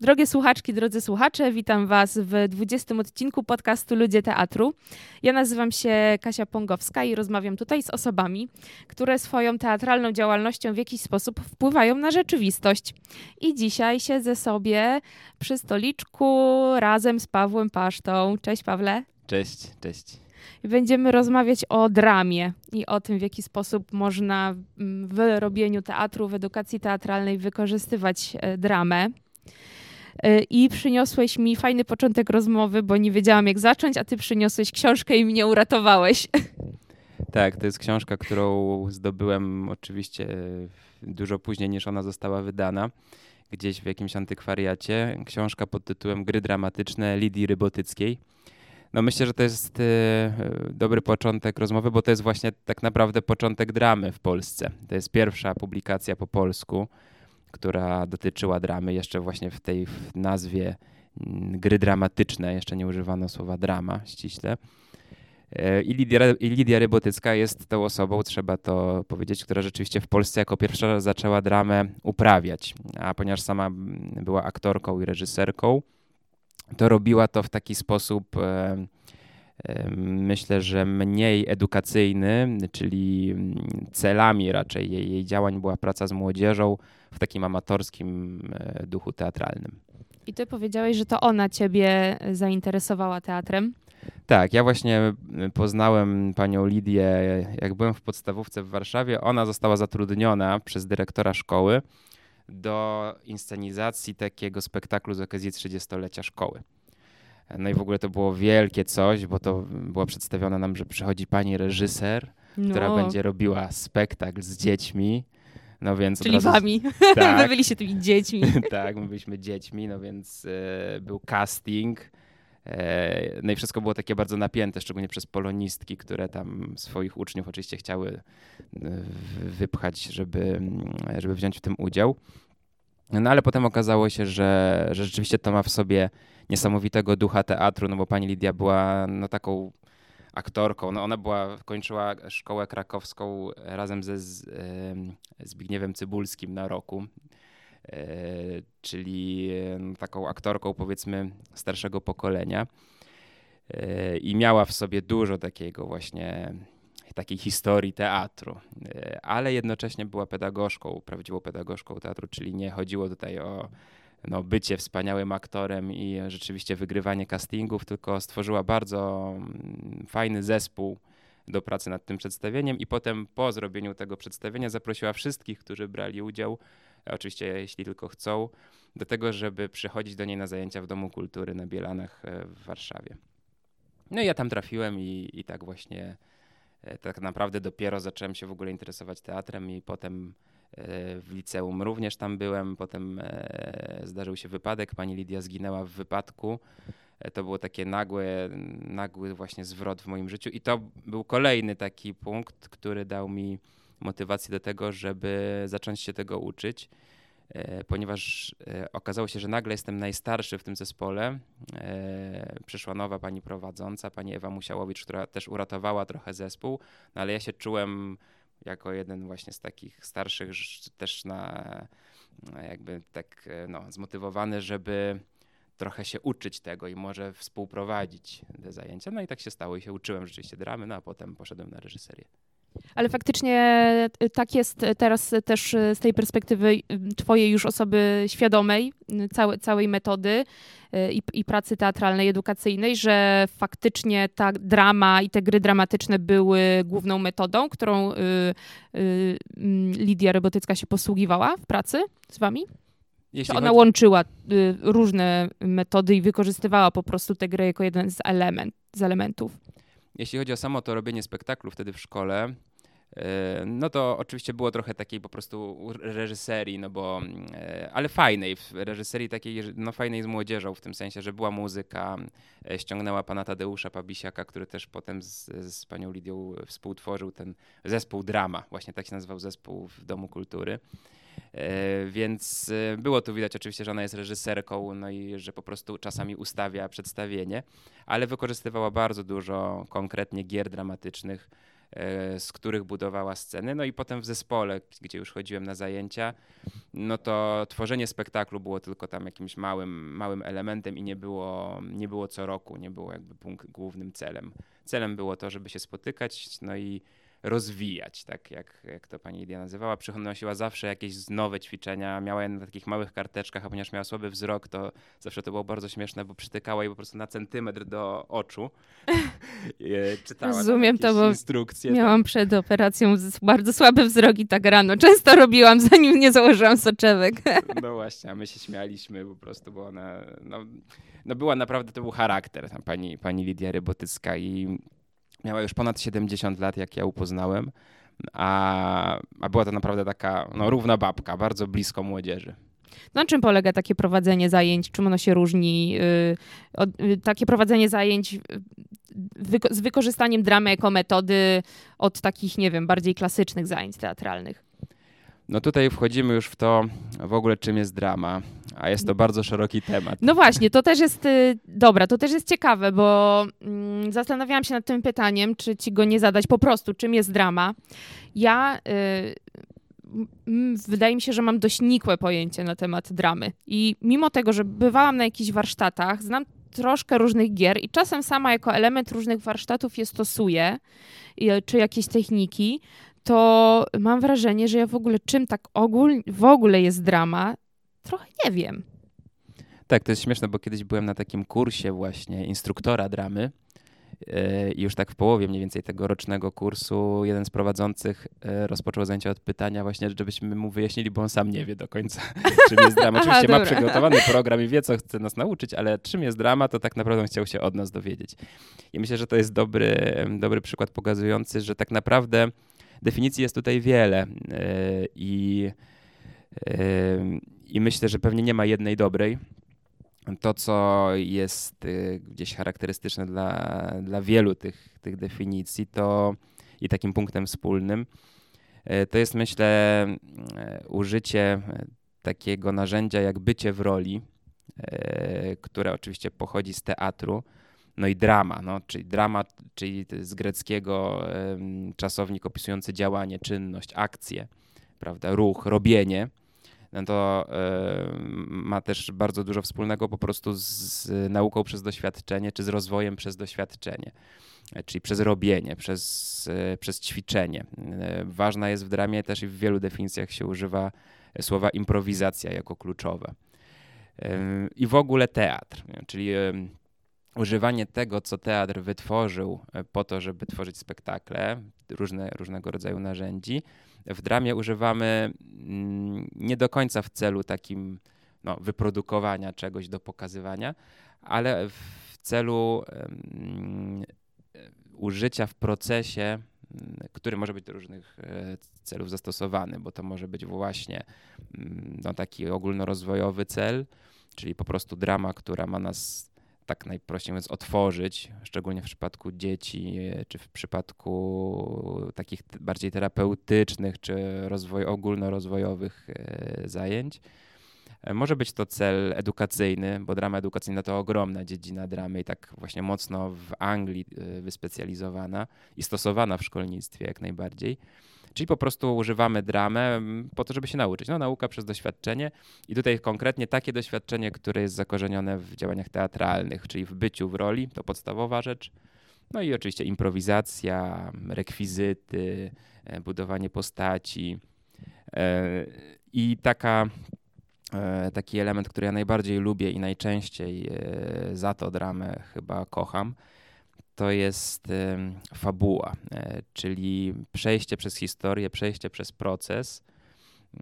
Drogie słuchaczki, drodzy słuchacze, witam Was w 20 odcinku podcastu Ludzie Teatru. Ja nazywam się Kasia Pongowska i rozmawiam tutaj z osobami, które swoją teatralną działalnością w jakiś sposób wpływają na rzeczywistość. I dzisiaj siedzę sobie przy stoliczku razem z Pawłem Pasztą. Cześć Pawle. Cześć, cześć. Będziemy rozmawiać o dramie i o tym, w jaki sposób można w robieniu teatru, w edukacji teatralnej wykorzystywać e, dramę. E, I przyniosłeś mi fajny początek rozmowy, bo nie wiedziałam jak zacząć, a ty przyniosłeś książkę i mnie uratowałeś. Tak, to jest książka, którą zdobyłem oczywiście dużo później niż ona została wydana. Gdzieś w jakimś antykwariacie. Książka pod tytułem Gry dramatyczne Lidii Rybotyckiej. No myślę, że to jest e, dobry początek rozmowy, bo to jest właśnie tak naprawdę początek dramy w Polsce. To jest pierwsza publikacja po polsku która dotyczyła dramy, jeszcze właśnie w tej nazwie mm, gry dramatyczne, jeszcze nie używano słowa drama ściśle. E, I Lidia, I Lidia Rybotycka jest tą osobą, trzeba to powiedzieć, która rzeczywiście w Polsce jako pierwsza zaczęła dramę uprawiać. A ponieważ sama była aktorką i reżyserką, to robiła to w taki sposób, myślę, że mniej edukacyjny, czyli celami raczej jej, jej działań była praca z młodzieżą, w takim amatorskim e, duchu teatralnym. I ty powiedziałeś, że to ona ciebie zainteresowała teatrem. Tak, ja właśnie poznałem panią Lidię, jak byłem w podstawówce w Warszawie. Ona została zatrudniona przez dyrektora szkoły do inscenizacji takiego spektaklu z okazji 30-lecia szkoły. No i w ogóle to było wielkie coś, bo to było przedstawione nam, że przychodzi pani reżyser, no. która będzie robiła spektakl z dziećmi. No więc Czyli razu... wami. Tak, Wy byliście tymi dziećmi. tak, my byliśmy dziećmi, no więc e, był casting. E, no i wszystko było takie bardzo napięte, szczególnie przez polonistki, które tam swoich uczniów oczywiście chciały e, wypchać, żeby, żeby wziąć w tym udział. No ale potem okazało się, że, że rzeczywiście to ma w sobie niesamowitego ducha teatru, no bo pani Lidia była no, taką aktorką. No ona była, kończyła szkołę krakowską razem ze z, e, Zbigniewem Cybulskim na roku, e, czyli no, taką aktorką powiedzmy starszego pokolenia. E, I miała w sobie dużo takiego właśnie takiej historii teatru, ale jednocześnie była pedagogzką, prawdziwą pedagogzką teatru, czyli nie chodziło tutaj o no, bycie wspaniałym aktorem i rzeczywiście wygrywanie castingów, tylko stworzyła bardzo mm, fajny zespół do pracy nad tym przedstawieniem i potem po zrobieniu tego przedstawienia zaprosiła wszystkich, którzy brali udział, oczywiście jeśli tylko chcą, do tego, żeby przychodzić do niej na zajęcia w Domu Kultury na Bielanach e, w Warszawie. No i ja tam trafiłem i, i tak właśnie e, tak naprawdę dopiero zacząłem się w ogóle interesować teatrem i potem w liceum również tam byłem. Potem e, zdarzył się wypadek. Pani Lidia zginęła w wypadku. E, to było takie nagłe, nagły właśnie zwrot w moim życiu. I to był kolejny taki punkt, który dał mi motywację do tego, żeby zacząć się tego uczyć. E, ponieważ okazało się, że nagle jestem najstarszy w tym zespole. Przyszła nowa pani prowadząca, pani Ewa Musiałowicz, która też uratowała trochę zespół, no ale ja się czułem jako jeden właśnie z takich starszych też na jakby tak no, zmotywowany, żeby trochę się uczyć tego i może współprowadzić te zajęcia. No i tak się stało i się uczyłem rzeczywiście dramy, no a potem poszedłem na reżyserię. Ale faktycznie y, tak jest teraz też y, z tej perspektywy twojej już osoby świadomej całe, całej metody i, i, pracy teatralnej, edukacyjnej, że faktycznie ta drama i te gry dramatyczne były główną metodą, którą y, y, Lidia Robotycka się posługiwała w pracy z wami? Jeśli ona chodzi... łączyła y, różne metody i wykorzystywała po prostu tę grę jako jeden z, element, z elementów? Jeśli chodzi o samo to robienie spektaklu wtedy w szkole, e, no to oczywiście było trochę takiej po prostu reżyserii, no bo, e, ale fajnej, reżyserii takiej, no fajnej z młodzieżą, w tym sensie, że była muzyka, e, ściągnęła pana Tadeusza Pabisiaka, który też potem z, z panią Lidią współtworzył ten zespół Drama, właśnie tak się nazywał zespół w Domu Kultury. E, więc było tu widać oczywiście, że ona jest reżyserką, no i że po prostu czasami ustawia przedstawienie, ale wykorzystywała bardzo dużo konkretnie gier dramatycznych, z których budowała sceny. No i potem w zespole, gdzie już chodziłem na zajęcia, no to tworzenie spektaklu było tylko tam jakimś małym, małym elementem i nie było, nie było co roku, nie było jakby punkt, głównym celem. Celem było to, żeby się spotykać, no i rozwijać, tak jak, jak to pani Lidia nazywała. Przynosiła zawsze jakieś nowe ćwiczenia, miała je na takich małych karteczkach, a ponieważ miała słaby wzrok, to zawsze to było bardzo śmieszne, bo przytykała jej po prostu na centymetr do oczu. Czytała Rozumiem to, bo instrukcje. Miałam tak. przed operacją bardzo słaby wzrok i tak rano często robiłam, zanim nie założyłam soczewek. No właśnie, a my się śmialiśmy po prostu, bo ona no, no była naprawdę, to był charakter pani, pani Lidia Rybotycka i Miała już ponad 70 lat, jak ja upoznałem, a, a była to naprawdę taka no, równa babka, bardzo blisko młodzieży. Na czym polega takie prowadzenie zajęć? Czym ono się różni? Yy, od, yy, takie prowadzenie zajęć wyko z wykorzystaniem dramy jako metody od takich, nie wiem, bardziej klasycznych zajęć teatralnych? No tutaj wchodzimy już w to w ogóle, czym jest drama, a jest to bardzo szeroki temat. No właśnie, to też jest, y, dobra, to też jest ciekawe, bo mm, zastanawiałam się nad tym pytaniem, czy ci go nie zadać po prostu, czym jest drama. Ja y, wydaje mi się, że mam dość nikłe pojęcie na temat dramy. I mimo tego, że bywałam na jakichś warsztatach, znam troszkę różnych gier i czasem sama jako element różnych warsztatów je stosuję, czy jakieś techniki, to mam wrażenie, że ja w ogóle czym tak ogól, w ogóle jest drama, trochę nie wiem. Tak, to jest śmieszne, bo kiedyś byłem na takim kursie właśnie instruktora dramy e, i już tak w połowie mniej więcej tego rocznego kursu jeden z prowadzących e, rozpoczął zajęcie od pytania właśnie, żebyśmy mu wyjaśnili, bo on sam nie wie do końca, czym jest drama. Oczywiście Aha, ma przygotowany program i wie, co chce nas nauczyć, ale czym jest drama, to tak naprawdę chciał się od nas dowiedzieć. I myślę, że to jest dobry, dobry przykład pokazujący, że tak naprawdę definicji jest tutaj wiele e, i, e, i myślę, że pewnie nie ma jednej dobrej. To, co jest e, gdzieś charakterystyczne dla, dla wielu tych, tych definicji, to i takim punktem wspólnym, to jest myślę użycie takiego narzędzia jak bycie w roli, które oczywiście pochodzi z teatru, no i drama, no, czyli drama, czyli z greckiego czasownik opisujący działanie, czynność, akcję, prawda, ruch, robienie, no to ma też bardzo dużo wspólnego po prostu z nauką przez doświadczenie, czy z rozwojem przez doświadczenie, czyli przez robienie, przez, e, przez ćwiczenie. E, ważna jest w dramie też i w wielu definicjach się używa słowa improwizacja jako kluczowe. I w ogóle teatr, czyli używanie tego, co teatr wytworzył e, po to, żeby tworzyć spektakle, różne, różnego rodzaju narzędzi, w dramie używamy mm, nie do końca w celu takim no, wyprodukowania czegoś do pokazywania, ale w celu użycia w procesie, mm, który może być do różnych e, celów zastosowany, bo to może być właśnie mm, no, taki ogólnorozwojowy cel, czyli po prostu drama, która ma nas tak najprościej mówiąc, otworzyć, szczególnie w przypadku dzieci, czy w przypadku takich bardziej terapeutycznych, czy rozwoj, ogólnorozwojowych e, zajęć. E, może być to cel edukacyjny, bo drama edukacyjna to ogromna dziedzina dramy i tak właśnie mocno w Anglii e, wyspecjalizowana i stosowana w szkolnictwie jak najbardziej. Czyli po prostu używamy dramę mm, po to, żeby się nauczyć. No, nauka przez doświadczenie i tutaj konkretnie takie doświadczenie, które jest zakorzenione w działaniach teatralnych, czyli w byciu w roli, to podstawowa rzecz. No i oczywiście improwizacja, rekwizyty, e, budowanie postaci. E, I taka, e, taki element, który ja najbardziej lubię i najczęściej za to dramę chyba kocham, to jest fabuła, e, czyli przejście przez historię, przejście przez proces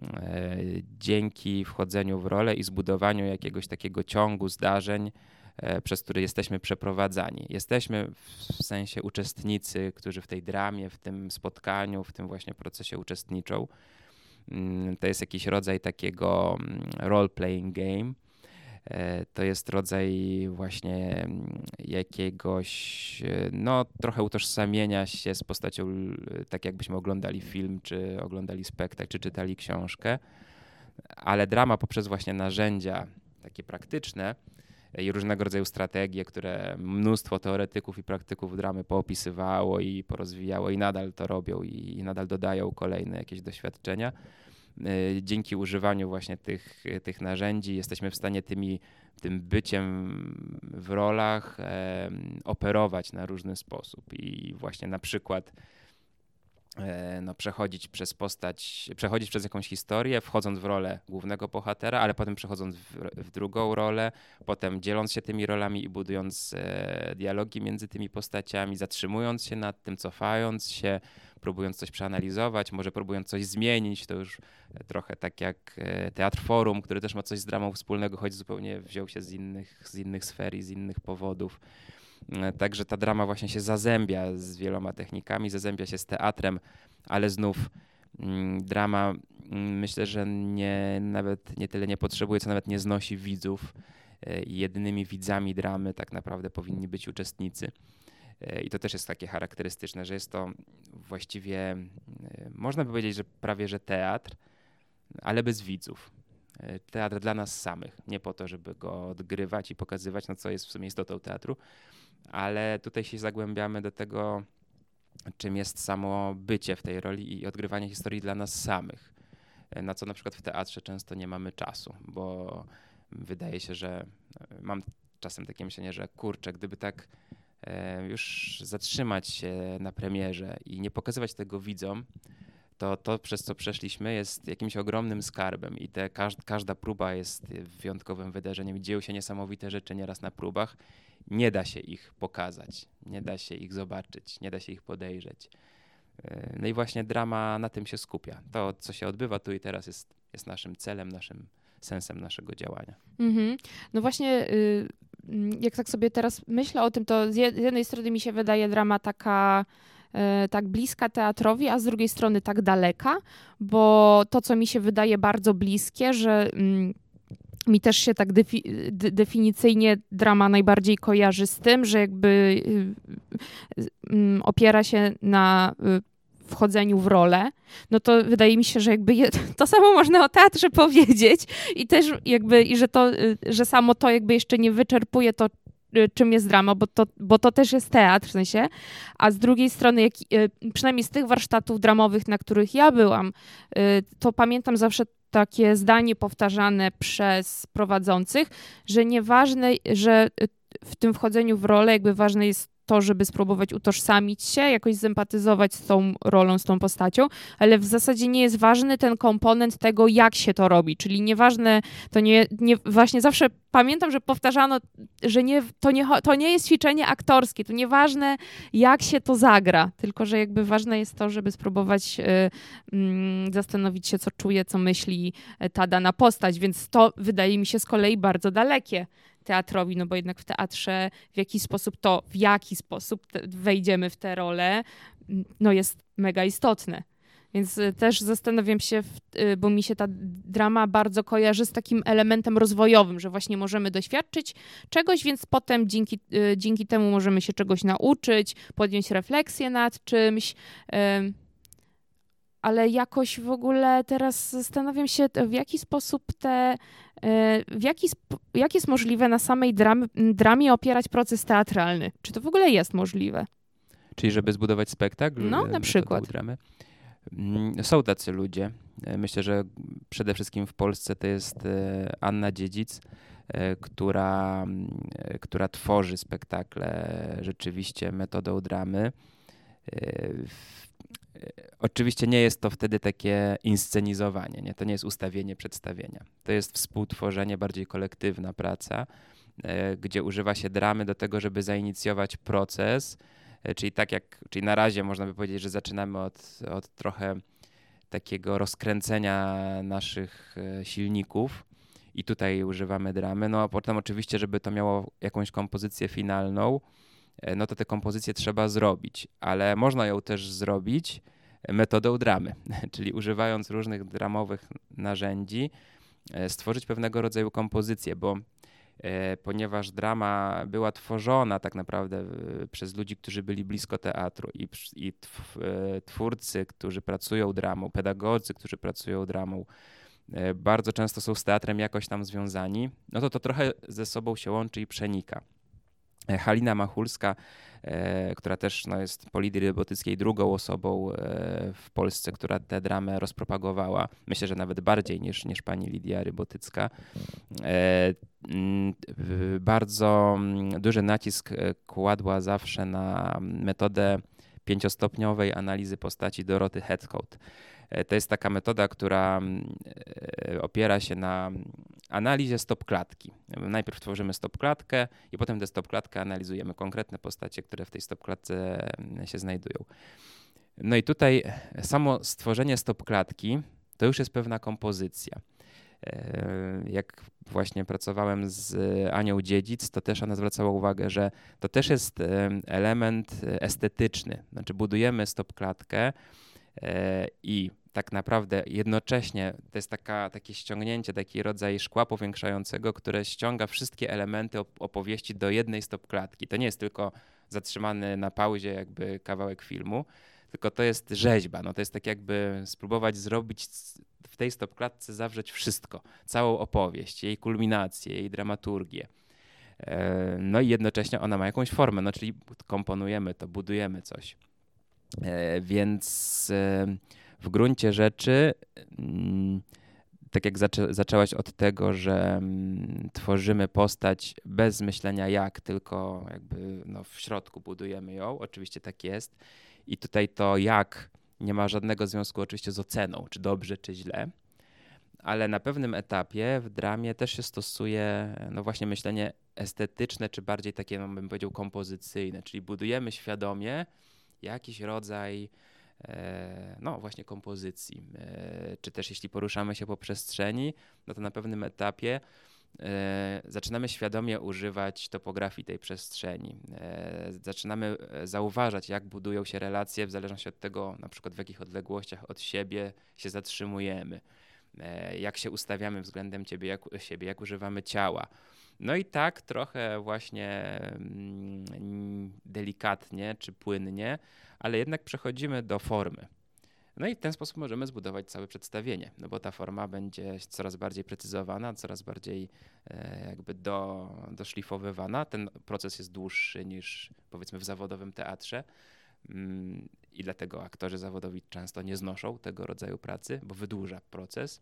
e, dzięki wchodzeniu w rolę i zbudowaniu jakiegoś takiego ciągu zdarzeń, e, przez który jesteśmy przeprowadzani. Jesteśmy w sensie uczestnicy, którzy w tej dramie, w tym spotkaniu, w tym właśnie procesie uczestniczą. Mm, to jest jakiś rodzaj takiego mm, role-playing game to jest rodzaj właśnie mm, jakiegoś, e, no trochę utożsamienia się z postacią, tak jakbyśmy oglądali film, czy oglądali spektakl, czy czytali książkę, ale drama poprzez właśnie narzędzia takie praktyczne i różnego rodzaju strategie, które mnóstwo teoretyków i praktyków dramy poopisywało i porozwijało i nadal to robią i nadal dodają kolejne jakieś doświadczenia. E, dzięki używaniu właśnie tych, tych narzędzi jesteśmy w stanie tymi, tym byciem w rolach e, operować na różny sposób. I właśnie na przykład no, przechodzić przez postać, przechodzić przez jakąś historię, wchodząc w rolę głównego bohatera, ale potem przechodząc w, w drugą rolę, potem dzieląc się tymi rolami i budując e, dialogi między tymi postaciami, zatrzymując się nad tym, cofając się, próbując coś przeanalizować, może próbując coś zmienić, to już trochę tak jak e, Teatr Forum, który też ma coś z dramą wspólnego, choć zupełnie wziął się z innych, z innych sfer i z innych powodów. E, także ta drama właśnie się zazębia z wieloma technikami, zazębia się z teatrem, ale znów mm, drama mm, myślę, że nie, nawet nie tyle nie potrzebuje, co nawet nie znosi widzów. E, jedynymi widzami dramy tak naprawdę powinni być uczestnicy. E, I to też jest takie charakterystyczne, że jest to właściwie, można by powiedzieć, że prawie że teatr, ale bez widzów. Teatr dla nas samych, nie po to, żeby go odgrywać i pokazywać, no co jest w sumie istotą teatru, ale tutaj się zagłębiamy do tego, czym jest samo bycie w tej roli i odgrywanie historii dla nas samych. Na co na przykład w teatrze często nie mamy czasu, bo wydaje się, że e, mam czasem takie myślenie, że kurczę, gdyby tak e, już zatrzymać się na premierze i nie pokazywać tego widzom, to to, przez co przeszliśmy, jest jakimś ogromnym skarbem i te, każda próba jest wyjątkowym wydarzeniem. Dzieją się niesamowite rzeczy nieraz na próbach nie da się ich pokazać, nie da się ich zobaczyć, nie da się ich podejrzeć. E, no i właśnie drama na tym się skupia. To, co się odbywa tu i teraz, jest, jest naszym celem, naszym sensem naszego działania. Mhm. No właśnie, y, mm, jak tak sobie teraz myślę o tym, to z jednej strony mi się wydaje drama taka e, tak bliska teatrowi, a z drugiej strony tak daleka, bo to, co mi się wydaje bardzo bliskie, że mm, mi też się tak defi definicyjnie drama najbardziej kojarzy z tym, że jakby y, y, y, opiera się na wchodzeniu w rolę, no to wydaje mi się, że jakby to samo można o teatrze powiedzieć i też jakby, i że to, że samo to jakby jeszcze nie wyczerpuje to, czym jest drama, bo to, bo to też jest teatr w sensie, a z drugiej strony, jak, przynajmniej z tych warsztatów dramowych, na których ja byłam, to pamiętam zawsze takie zdanie powtarzane przez prowadzących, że nieważne, że w tym wchodzeniu w rolę jakby ważne jest to, żeby spróbować utożsamić się, jakoś zempatyzować z tą rolą, z tą postacią, ale w zasadzie nie jest ważny ten komponent tego, jak się to robi, czyli nieważne, to nie, nie właśnie zawsze pamiętam, że powtarzano, że nie, to, nie, to nie jest ćwiczenie aktorskie, to nieważne, jak się to zagra, tylko że jakby ważne jest to, żeby spróbować y, y, zastanowić się, co czuje, co myśli ta dana postać, więc to wydaje mi się z kolei bardzo dalekie teatrowi, no bo jednak w teatrze w jaki sposób to, w jaki sposób wejdziemy w tę rolę, no jest mega istotne. Więc y, też zastanawiam się, y, bo mi się ta drama bardzo kojarzy z takim elementem rozwojowym, że właśnie możemy doświadczyć czegoś, więc potem dzięki, y, dzięki temu możemy się czegoś nauczyć, podjąć refleksję nad czymś ale jakoś w ogóle teraz zastanawiam się, w jaki sposób te, e, w jaki, jak jest możliwe na samej dram, dramie opierać proces teatralny? Czy to w ogóle jest możliwe? Czyli żeby zbudować spektakl? No, na przykład. Dramy? Mm, są tacy ludzie. E, myślę, że przede wszystkim w Polsce to jest e, Anna Dziedzic, która, która tworzy spektakle rzeczywiście metodą dramy. Oczywiście nie jest to wtedy takie inscenizowanie, nie? to nie jest ustawienie przedstawienia. To jest współtworzenie, bardziej kolektywna praca, e, gdzie używa się dramy do tego, żeby zainicjować proces. E, czyli tak jak, czyli na razie można by powiedzieć, że zaczynamy od, od trochę takiego rozkręcenia naszych e, silników i tutaj używamy dramy. No a potem oczywiście, żeby to miało jakąś kompozycję finalną, E, no to tę kompozycję trzeba zrobić, ale można ją też zrobić metodą dramy, czyli używając różnych dramowych narzędzi, e, stworzyć pewnego rodzaju kompozycję, bo e, ponieważ drama była tworzona tak naprawdę przez ludzi, którzy byli blisko teatru i, i twórcy, którzy pracują dramą, pedagodzy, którzy pracują dramą, bardzo często są z teatrem jakoś tam związani, no to to trochę ze sobą się łączy i przenika. Halina Machulska, e, która też no, jest po Lidii Rybotyckiej drugą osobą e, w Polsce, która tę dramę rozpropagowała. Myślę, że nawet bardziej niż, niż pani Lidia Rybotycka. E, bardzo duży nacisk kładła zawsze na metodę pięciostopniowej analizy postaci Doroty Heathcote. To jest taka metoda, która mm, opiera się na analizie stopklatki. Najpierw tworzymy stopklatkę i potem tę stopklatkę analizujemy konkretne postacie, które w tej stopklatce mm, się znajdują. No i tutaj samo stworzenie stopklatki to już jest pewna kompozycja. E, jak właśnie pracowałem z Anią Dziedzic, to też ona zwracała uwagę, że to też jest e, element estetyczny. Znaczy budujemy stopklatkę e, i tak naprawdę jednocześnie to jest taka, takie ściągnięcie, taki rodzaj szkła powiększającego, które ściąga wszystkie elementy opowieści do jednej stopklatki. To nie jest tylko zatrzymany na pauzie jakby kawałek filmu, tylko to jest rzeźba. No to jest tak jakby spróbować zrobić w tej stopklatce zawrzeć wszystko, całą opowieść, jej kulminację, jej dramaturgię. E, no i jednocześnie ona ma jakąś formę, no czyli komponujemy to, budujemy coś. E, więc w gruncie rzeczy, mm, tak jak zaczę, zaczęłaś od tego, że mm, tworzymy postać bez myślenia jak, tylko jakby no, w środku budujemy ją, oczywiście tak jest. I tutaj to jak nie ma żadnego związku oczywiście z oceną, czy dobrze, czy źle. Ale na pewnym etapie w dramie też się stosuje no właśnie myślenie estetyczne, czy bardziej takie, no bym powiedział, kompozycyjne, czyli budujemy świadomie jakiś rodzaj no właśnie kompozycji, e, czy też jeśli poruszamy się po przestrzeni, no to na pewnym etapie e, zaczynamy świadomie używać topografii tej przestrzeni. Zaczynamy zauważać, jak budują się relacje w zależności od tego, na przykład w jakich odległościach od siebie się zatrzymujemy, jak się ustawiamy względem ciebie, jak, siebie, jak używamy ciała. No i tak trochę właśnie mm, delikatnie czy płynnie ale jednak przechodzimy do formy. No i w ten sposób możemy zbudować całe przedstawienie, no bo ta forma będzie coraz bardziej precyzowana, coraz bardziej e, jakby do, doszlifowywana. Ten proces jest dłuższy niż powiedzmy w zawodowym teatrze mm, i dlatego aktorzy zawodowi często nie znoszą tego rodzaju pracy, bo wydłuża proces.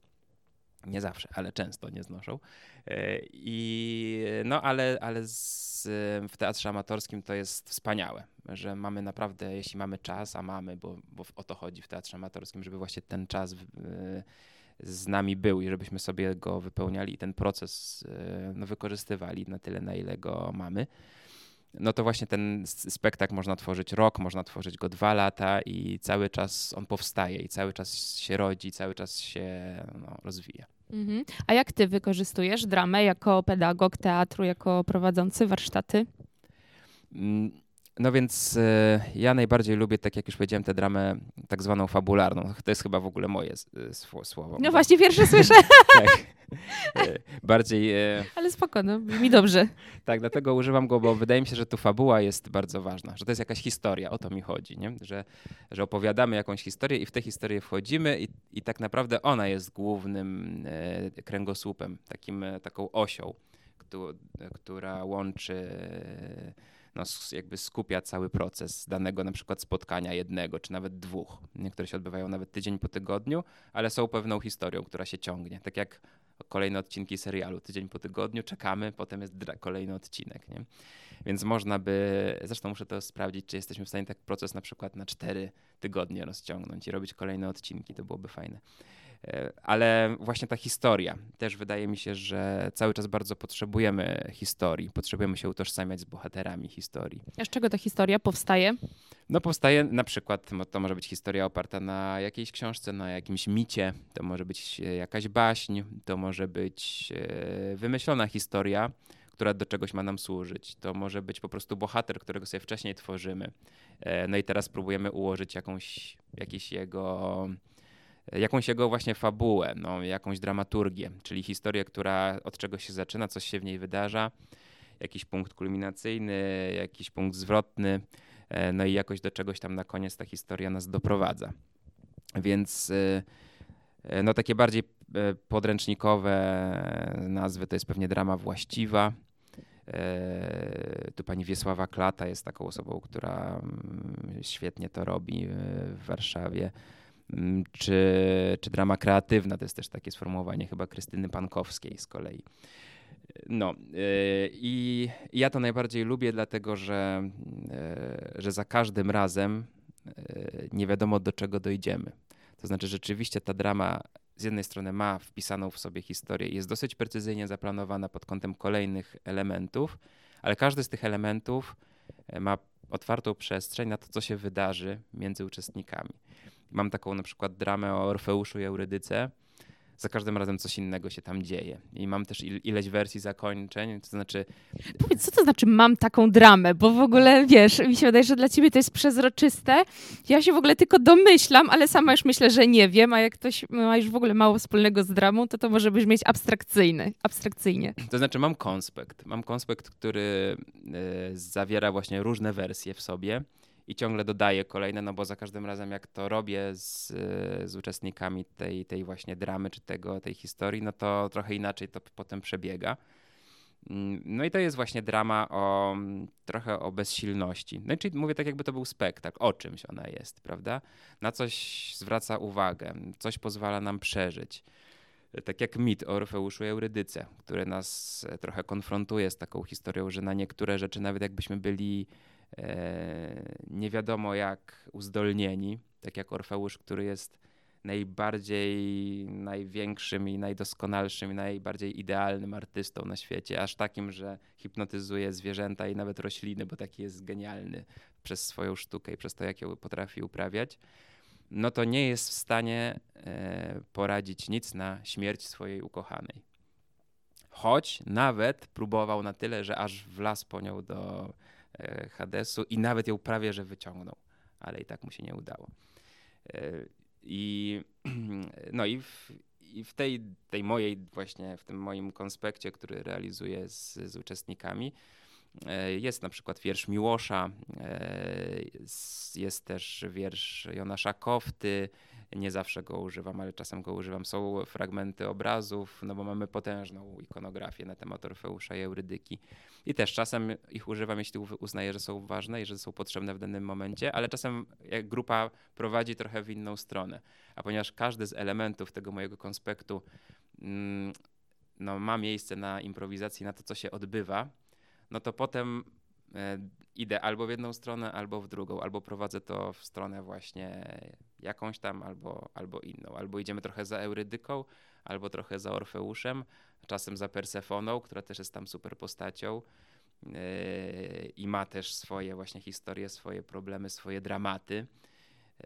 Nie zawsze, ale często nie znoszą. E, I, no ale, ale z, w teatrze amatorskim to jest wspaniałe, że mamy naprawdę, jeśli mamy czas, a mamy, bo, bo o to chodzi w teatrze amatorskim, żeby właśnie ten czas w, z nami był i żebyśmy sobie go wypełniali i ten proces e, no, wykorzystywali na tyle, na ile go mamy no to właśnie ten spektakl można tworzyć rok, można tworzyć go dwa lata i cały czas on powstaje i cały czas się rodzi, cały czas się no, rozwija. Mhm. A jak ty wykorzystujesz dramę jako pedagog teatru, jako prowadzący warsztaty? Mm, no więc e, ja najbardziej lubię, tak jak już powiedziałem, tę dramę tak zwaną fabularną. To jest chyba w ogóle moje słowo. No właśnie, pierwsze słyszę. tak. E, bardziej... E, Ale spoko, no, mi dobrze. tak, dlatego używam go, bo wydaje mi się, że tu fabuła jest bardzo ważna, że to jest jakaś historia, o to mi chodzi, nie? Że, że opowiadamy jakąś historię i w tę historię wchodzimy i, i tak naprawdę ona jest głównym kręgosłupem, takim, taką osią, która łączy no, jakby skupia cały proces danego na przykład spotkania jednego, czy nawet dwóch. Niektóre się odbywają nawet tydzień po tygodniu, ale są pewną historią, która się ciągnie. Tak jak kolejne odcinki serialu. Tydzień po tygodniu czekamy, potem jest kolejny odcinek. Nie? Więc można by, zresztą muszę to sprawdzić, czy jesteśmy w stanie tak proces na przykład na cztery tygodnie rozciągnąć i robić kolejne odcinki. To byłoby fajne. E, ale właśnie ta historia. Też wydaje mi się, że cały czas bardzo potrzebujemy historii. Potrzebujemy się utożsamiać z bohaterami historii. A z czego ta historia powstaje? No powstaje na przykład, to może być historia oparta na jakiejś książce, na jakimś micie, to może być e, jakaś baśń, to może być e, wymyślona historia, która do czegoś ma nam służyć. To może być po prostu bohater, którego sobie wcześniej tworzymy. No i teraz próbujemy ułożyć jakąś, jakiś jego jakąś jego właśnie fabułę, no, jakąś dramaturgię, czyli historię, która od czegoś się zaczyna, coś się w niej wydarza, jakiś punkt kulminacyjny, jakiś punkt zwrotny, e, no i jakoś do czegoś tam na koniec ta historia nas doprowadza. Więc e, e, no takie bardziej podręcznikowe nazwy to jest pewnie drama właściwa. Tu pani Wiesława Klata jest taką osobą, która mm, świetnie to robi w Warszawie. Mm, czy, czy drama kreatywna, to jest też takie sformułowanie chyba Krystyny Pankowskiej z kolei. No yy, i ja to najbardziej lubię, dlatego że, yy, że za każdym razem yy, nie wiadomo do czego dojdziemy. To znaczy, rzeczywiście ta drama z jednej strony ma wpisaną w sobie historię jest dosyć precyzyjnie zaplanowana pod kątem kolejnych elementów, ale każdy z tych elementów ma otwartą przestrzeń na to, co się wydarzy między uczestnikami. Mam taką na przykład dramę o Orfeuszu i Eurydyce. Za każdym razem coś innego się tam dzieje. I mam też il ileś wersji zakończeń, to znaczy... Powiedz, co to znaczy mam taką dramę? Bo w ogóle, wiesz, mi się wydaje, że dla ciebie to jest przezroczyste. Ja się w ogóle tylko domyślam, ale sama już myślę, że nie wiem, a jak ktoś ma już w ogóle mało wspólnego z dramą, to to może brzmieć abstrakcyjny, abstrakcyjnie. To znaczy mam konspekt. Mam konspekt, który y, zawiera właśnie różne wersje w sobie i ciągle dodaję kolejne, no bo za każdym razem jak to robię z, z uczestnikami tej, tej właśnie dramy czy tego, tej historii, no to trochę inaczej to potem przebiega. Mm, no i to jest właśnie drama o trochę o bezsilności. No i czyli mówię tak, jakby to był spektakl, o czymś ona jest, prawda? Na coś zwraca uwagę, coś pozwala nam przeżyć. Tak jak mit o Orfeuszu i Eurydyce, który nas trochę konfrontuje z taką historią, że na niektóre rzeczy, nawet jakbyśmy byli E, nie wiadomo jak uzdolnieni, tak jak Orfeusz, który jest najbardziej, największym i najdoskonalszym i najbardziej idealnym artystą na świecie, aż takim, że hipnotyzuje zwierzęta i nawet rośliny, bo taki jest genialny przez swoją sztukę i przez to, jak ją potrafi uprawiać, no to nie jest w stanie e, poradzić nic na śmierć swojej ukochanej. Choć nawet próbował na tyle, że aż wlazł po nią do E, Hadesu i nawet ją prawie że wyciągnął, ale i tak mu się nie udało. E, I, no i w, i w tej, tej mojej właśnie, w tym moim konspekcie, który realizuję z, z uczestnikami, e, jest na przykład wiersz Miłosza, jest też wiersz Jonasza Kofty, nie zawsze go używam, ale czasem go używam. Są fragmenty obrazów, no bo mamy potężną ikonografię na temat Orfeusza i Eurydyki. I też czasem ich używam, jeśli uznaję, że są ważne i że są potrzebne w danym momencie, ale czasem grupa prowadzi trochę w inną stronę. A ponieważ każdy z elementów tego mojego konspektu mm, no, ma miejsce na improwizacji, na to, co się odbywa, no to potem e, idę albo w jedną stronę, albo w drugą, albo prowadzę to w stronę właśnie jakąś tam, albo, albo inną. Albo idziemy trochę za Eurydyką, albo trochę za Orfeuszem, czasem za Persefoną, która też jest tam super postacią yy, i ma też swoje właśnie historie, swoje problemy, swoje dramaty.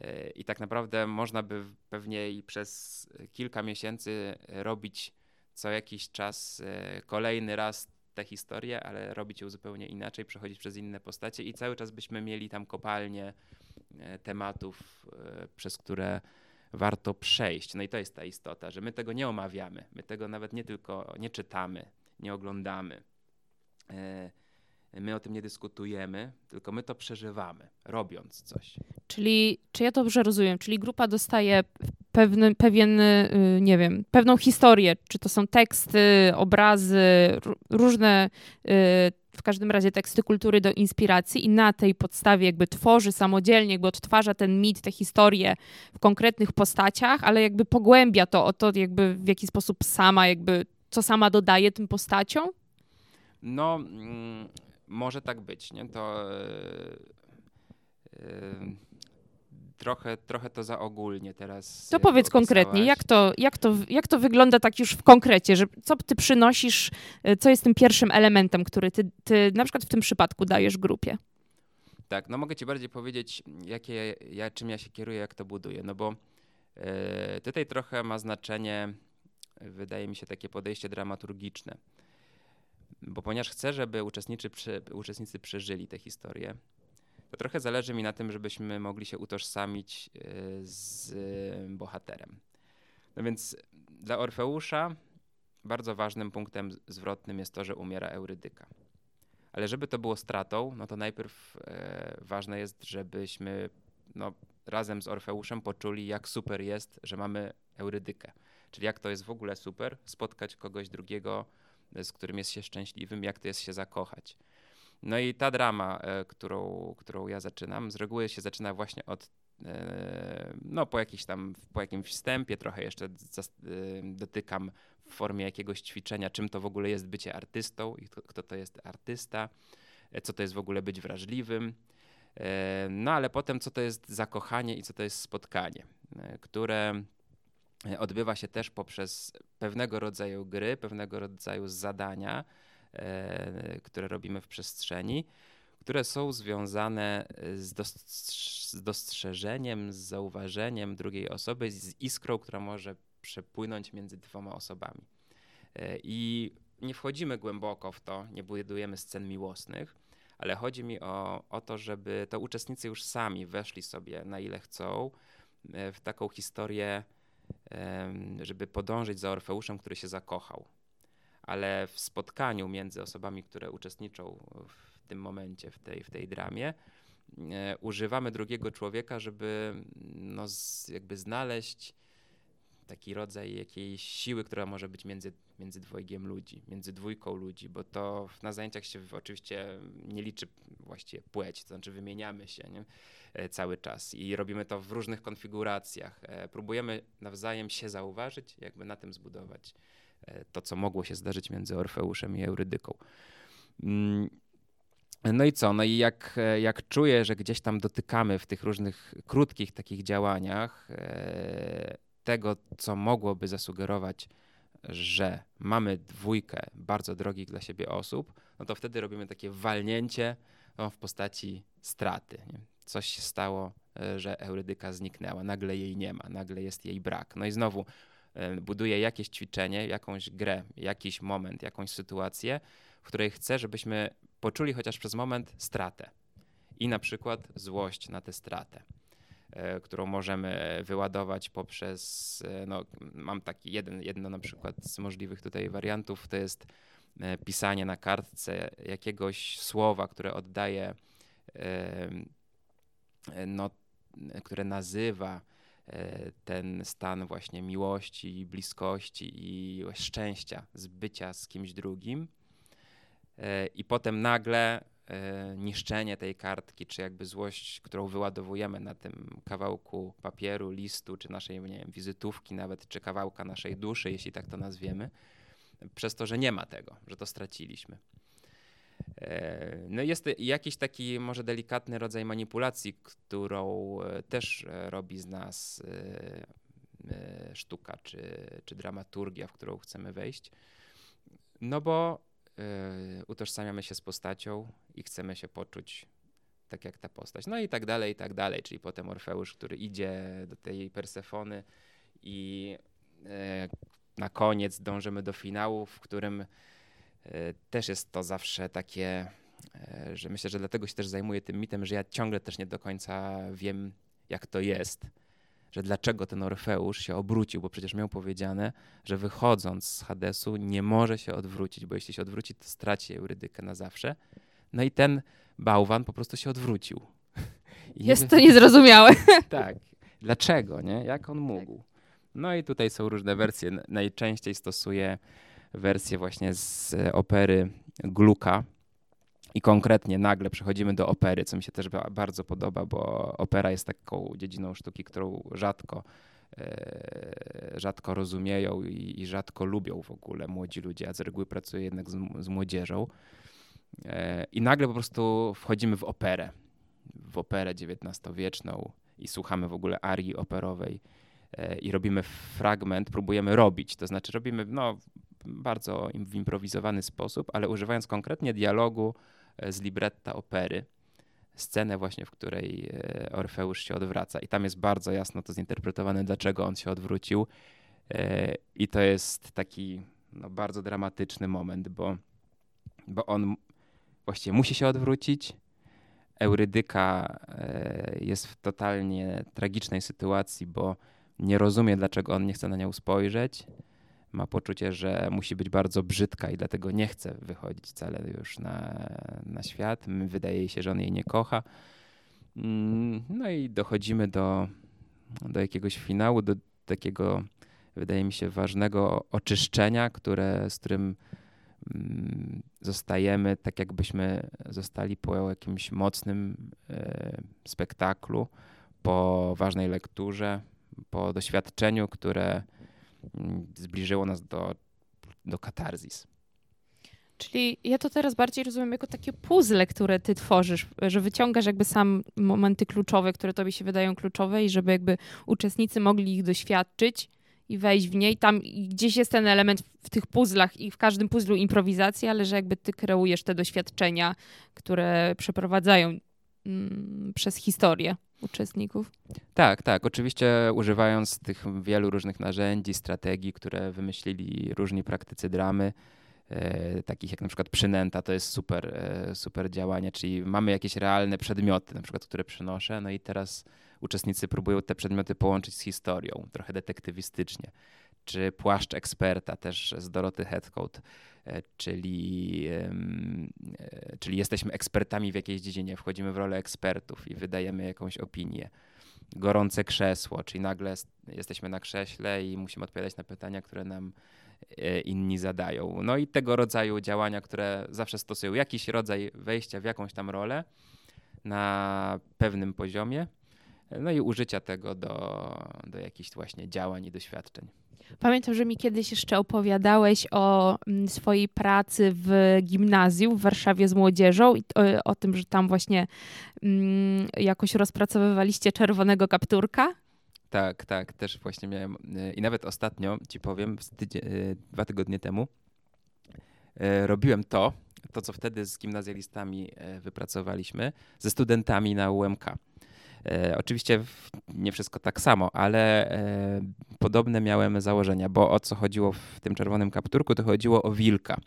Yy, I tak naprawdę można by pewnie i przez kilka miesięcy robić co jakiś czas yy, kolejny raz tę historię, ale robić ją zupełnie inaczej, przechodzić przez inne postacie i cały czas byśmy mieli tam kopalnie tematów, przez które warto przejść. No i to jest ta istota, że my tego nie omawiamy, my tego nawet nie tylko nie czytamy, nie oglądamy. E, my o tym nie dyskutujemy, tylko my to przeżywamy, robiąc coś. Czyli, czy ja to dobrze rozumiem? Czyli grupa dostaje pewny, pewien, y, nie wiem, pewną historię, czy to są teksty, obrazy, różne y, w każdym razie teksty kultury do inspiracji i na tej podstawie jakby tworzy samodzielnie, jakby odtwarza ten mit, tę historię w konkretnych postaciach, ale jakby pogłębia to o to jakby w jaki sposób sama jakby, co sama dodaje tym postaciom? No, mm, może tak być, nie? To... Yy, yy trochę, trochę to za ogólnie teraz. To powiedz konkretnie, jak to, jak, to, jak to wygląda tak już w konkrecie, że co ty przynosisz, y, co jest tym pierwszym elementem, który ty, ty na przykład w tym przypadku dajesz grupie? Tak, no mogę ci bardziej powiedzieć, jakie, ja, czym ja się kieruję, jak to buduję, no bo y, tutaj trochę ma znaczenie, wydaje mi się, takie podejście dramaturgiczne. Bo ponieważ chcę, żeby uczestnicy, uczestnicy przeżyli tę historię, to trochę zależy mi na tym, żebyśmy mogli się utożsamić e, z bohaterem. No więc dla Orfeusza bardzo ważnym punktem zwrotnym jest to, że umiera Eurydyka. Ale żeby to było stratą, no to najpierw e, ważne jest, żebyśmy no, razem z Orfeuszem poczuli, jak super jest, że mamy Eurydykę. Czyli jak to jest w ogóle super spotkać kogoś drugiego, z którym jest się szczęśliwym, jak to jest się zakochać. No i ta drama, e, którą, którą ja zaczynam, z reguły się zaczyna właśnie od e, no po jakiś tam, po jakimś wstępie trochę jeszcze dotykam w formie jakiegoś ćwiczenia, czym to w ogóle jest bycie artystą i kto to jest artysta, co to jest w ogóle być wrażliwym. No ale potem co to jest zakochanie i co to jest spotkanie, które odbywa się też poprzez pewnego rodzaju gry, pewnego rodzaju zadania, e, które robimy w przestrzeni, które są związane z, z dostrzeżeniem, z zauważeniem drugiej osoby, z iskrą, która może przepłynąć między dwoma osobami. E, I nie wchodzimy głęboko w to, nie budujemy scen miłosnych, ale chodzi mi o, o to, żeby to uczestnicy już sami weszli sobie na ile chcą e, w taką historię żeby podążyć za Orfeuszem, który się zakochał. Ale w spotkaniu między osobami, które uczestniczą w tym momencie, w tej, w tej dramie, e, używamy drugiego człowieka, żeby no, jakby znaleźć taki rodzaj jakiejś siły, która może być między, między dwojgiem ludzi, między dwójką ludzi, bo to na zajęciach się oczywiście nie liczy właściwie płeć, to znaczy wymieniamy się nie? E, cały czas i robimy to w różnych konfiguracjach. E, próbujemy nawzajem się zauważyć, jakby na tym zbudować to, co mogło się zdarzyć między Orfeuszem i Eurydyką. Mm, no i co? No i jak, jak czuję, że gdzieś tam dotykamy w tych różnych krótkich takich działaniach tego, co mogłoby zasugerować, że mamy dwójkę bardzo drogich dla siebie osób, no to wtedy robimy takie walnięcie no, w postaci straty. Coś się stało, e, że Eurydyka zniknęła, nagle jej nie ma, nagle jest jej brak. No i znowu e, buduję jakieś ćwiczenie, jakąś grę, jakiś moment, jakąś sytuację, w której chcę, żebyśmy poczuli chociaż przez moment stratę i na przykład złość na tę stratę. E, którą możemy wyładować poprzez, e, no, mam taki jeden, jedno na przykład z możliwych tutaj wariantów, to jest e, pisanie na kartce jakiegoś słowa, które oddaje, no, które nazywa ten stan właśnie miłości, bliskości i szczęścia z bycia z kimś drugim. I potem nagle E, niszczenie tej kartki, czy jakby złość, którą wyładowujemy na tym kawałku papieru, listu, czy naszej nie wiem, wizytówki nawet, czy kawałka naszej duszy, jeśli tak to nazwiemy, przez to, że nie ma tego, że to straciliśmy. E, no jest jakiś taki może delikatny rodzaj manipulacji, którą e, też robi z nas sztuka czy, czy dramaturgia, w którą chcemy wejść. No bo utożsamiamy się z postacią i chcemy się poczuć tak jak ta postać. No i tak dalej, i tak dalej. Czyli potem Orfeusz, który idzie do tej Persefony i na koniec dążymy do finału, w którym też jest to zawsze takie, że myślę, że dlatego się też zajmuję tym mitem, że ja ciągle też nie do końca wiem, jak to jest że dlaczego ten Orfeusz się obrócił, bo przecież miał powiedziane, że wychodząc z Hadesu nie może się odwrócić, bo jeśli się odwróci, to straci Eurydykę na zawsze. No i ten bałwan po prostu się odwrócił. I jest to niezrozumiałe. tak. Dlaczego, nie? Jak on mógł? No i tutaj są różne wersje. Najczęściej stosuję wersję właśnie z opery Gluka, i konkretnie nagle przechodzimy do opery, co mi się też bardzo podoba, bo opera jest taką dziedziną sztuki, którą rzadko, e, rzadko rozumieją i, rzadko lubią w ogóle młodzi ludzie, a z reguły pracuję jednak z, z młodzieżą. E, I nagle po prostu wchodzimy w operę, w operę XIX-wieczną i słuchamy w ogóle arii operowej e, i robimy fragment, próbujemy robić, to znaczy robimy no, bardzo w improwizowany sposób, ale używając konkretnie dialogu, z libretta opery scenę właśnie, w której e, Orfeusz się odwraca. I tam jest bardzo jasno to zinterpretowane, dlaczego on się odwrócił. E, I to jest taki no, bardzo dramatyczny moment, bo, bo on właściwie musi się odwrócić. Eurydyka e, jest w totalnie tragicznej sytuacji, bo nie rozumie, dlaczego on nie chce na nią spojrzeć ma poczucie, że musi być bardzo brzydka i dlatego nie chce wychodzić wcale już na, na świat. Wydaje się, że on jej nie kocha. Mm, no i dochodzimy do, do jakiegoś finału, do takiego wydaje mi się, ważnego oczyszczenia, które, z którym mm, zostajemy tak, jakbyśmy zostali po jakimś mocnym e, spektaklu, po ważnej lekturze, po doświadczeniu, które zbliżyło nas do, do katarzis. Czyli ja to teraz bardziej rozumiem jako takie puzzle, które ty tworzysz, że wyciągasz jakby sam momenty kluczowe, które tobie się wydają kluczowe i żeby jakby uczestnicy mogli ich doświadczyć i wejść w nie. I tam gdzieś jest ten element w tych puzzlach i w każdym puzzlu improwizacji, ale że jakby ty kreujesz te doświadczenia, które przeprowadzają mm, przez historię uczestników. Tak, tak. Oczywiście używając tych wielu różnych narzędzi, strategii, które wymyślili różni praktycy dramy, e, takich jak na przykład przynęta, to jest super, e, super działanie, czyli mamy jakieś realne przedmioty, na przykład, które przynoszę, no i teraz uczestnicy próbują te przedmioty połączyć z historią, trochę detektywistycznie. Czy płaszcz eksperta też z Doroty Headcoat, e, czyli, e, czyli jesteśmy ekspertami w jakiejś dziedzinie, wchodzimy w rolę ekspertów i wydajemy jakąś opinię. Gorące krzesło, czyli nagle jesteśmy na krześle i musimy odpowiadać na pytania, które nam e, inni zadają. No i tego rodzaju działania, które zawsze stosują jakiś rodzaj wejścia w jakąś tam rolę na pewnym poziomie no i użycia tego do, do jakichś właśnie działań i doświadczeń. Pamiętam, że mi kiedyś jeszcze opowiadałeś o mm, swojej pracy w gimnazjum w Warszawie z młodzieżą i o, o tym, że tam właśnie mm, jakoś rozpracowywaliście czerwonego kapturka. Tak, tak, też właśnie miałem. E, I nawet ostatnio ci powiem, e, dwa tygodnie temu, e, robiłem to, to co wtedy z gimnazjalistami wypracowaliśmy, ze studentami na UMK. E, oczywiście nie wszystko tak samo, ale e, podobne miałem założenia, bo o co chodziło w tym czerwonym kapturku, to chodziło o wilka.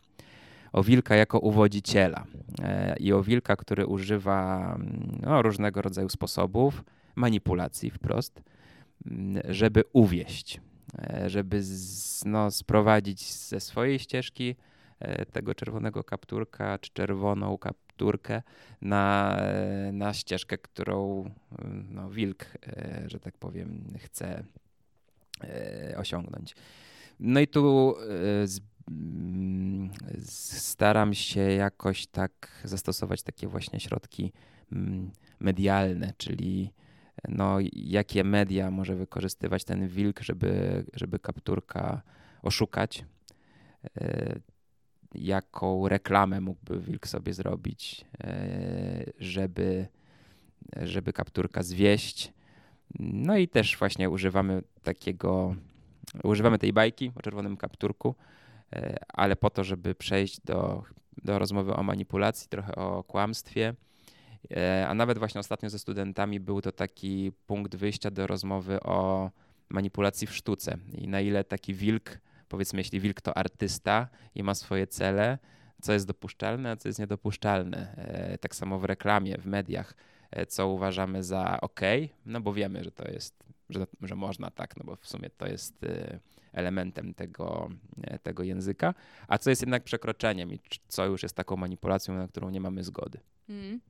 O wilka jako uwodziciela e, i o wilka, który używa no, różnego rodzaju sposobów, manipulacji wprost, żeby uwieść, żeby z, no, sprowadzić ze swojej ścieżki tego czerwonego kapturka, czy czerwoną kap turkę na, na ścieżkę, którą no, wilk, e, że tak powiem, chce e, osiągnąć. No i tu e, z, mm, staram się jakoś tak zastosować takie właśnie środki mm, medialne, czyli no, jakie media może wykorzystywać ten wilk, żeby, żeby kapturka oszukać jaką reklamę mógłby Wilk sobie zrobić, e, żeby, żeby kapturka zwieść. No i też właśnie używamy takiego, używamy tej bajki o czerwonym kapturku, e, ale po to, żeby przejść do, do rozmowy o manipulacji, trochę o kłamstwie. E, a nawet właśnie ostatnio ze studentami był to taki punkt wyjścia do rozmowy o manipulacji w sztuce i na ile taki wilk powiedzmy, jeśli wilk to artysta i ma swoje cele, co jest dopuszczalne, a co jest niedopuszczalne. E, tak samo w reklamie, w mediach, e, co uważamy za ok, no bo wiemy, że to jest, że, że można tak, no bo w sumie to jest e, elementem tego, tego języka, a co jest jednak przekroczeniem i co już jest taką manipulacją, na którą nie mamy zgody. Mm.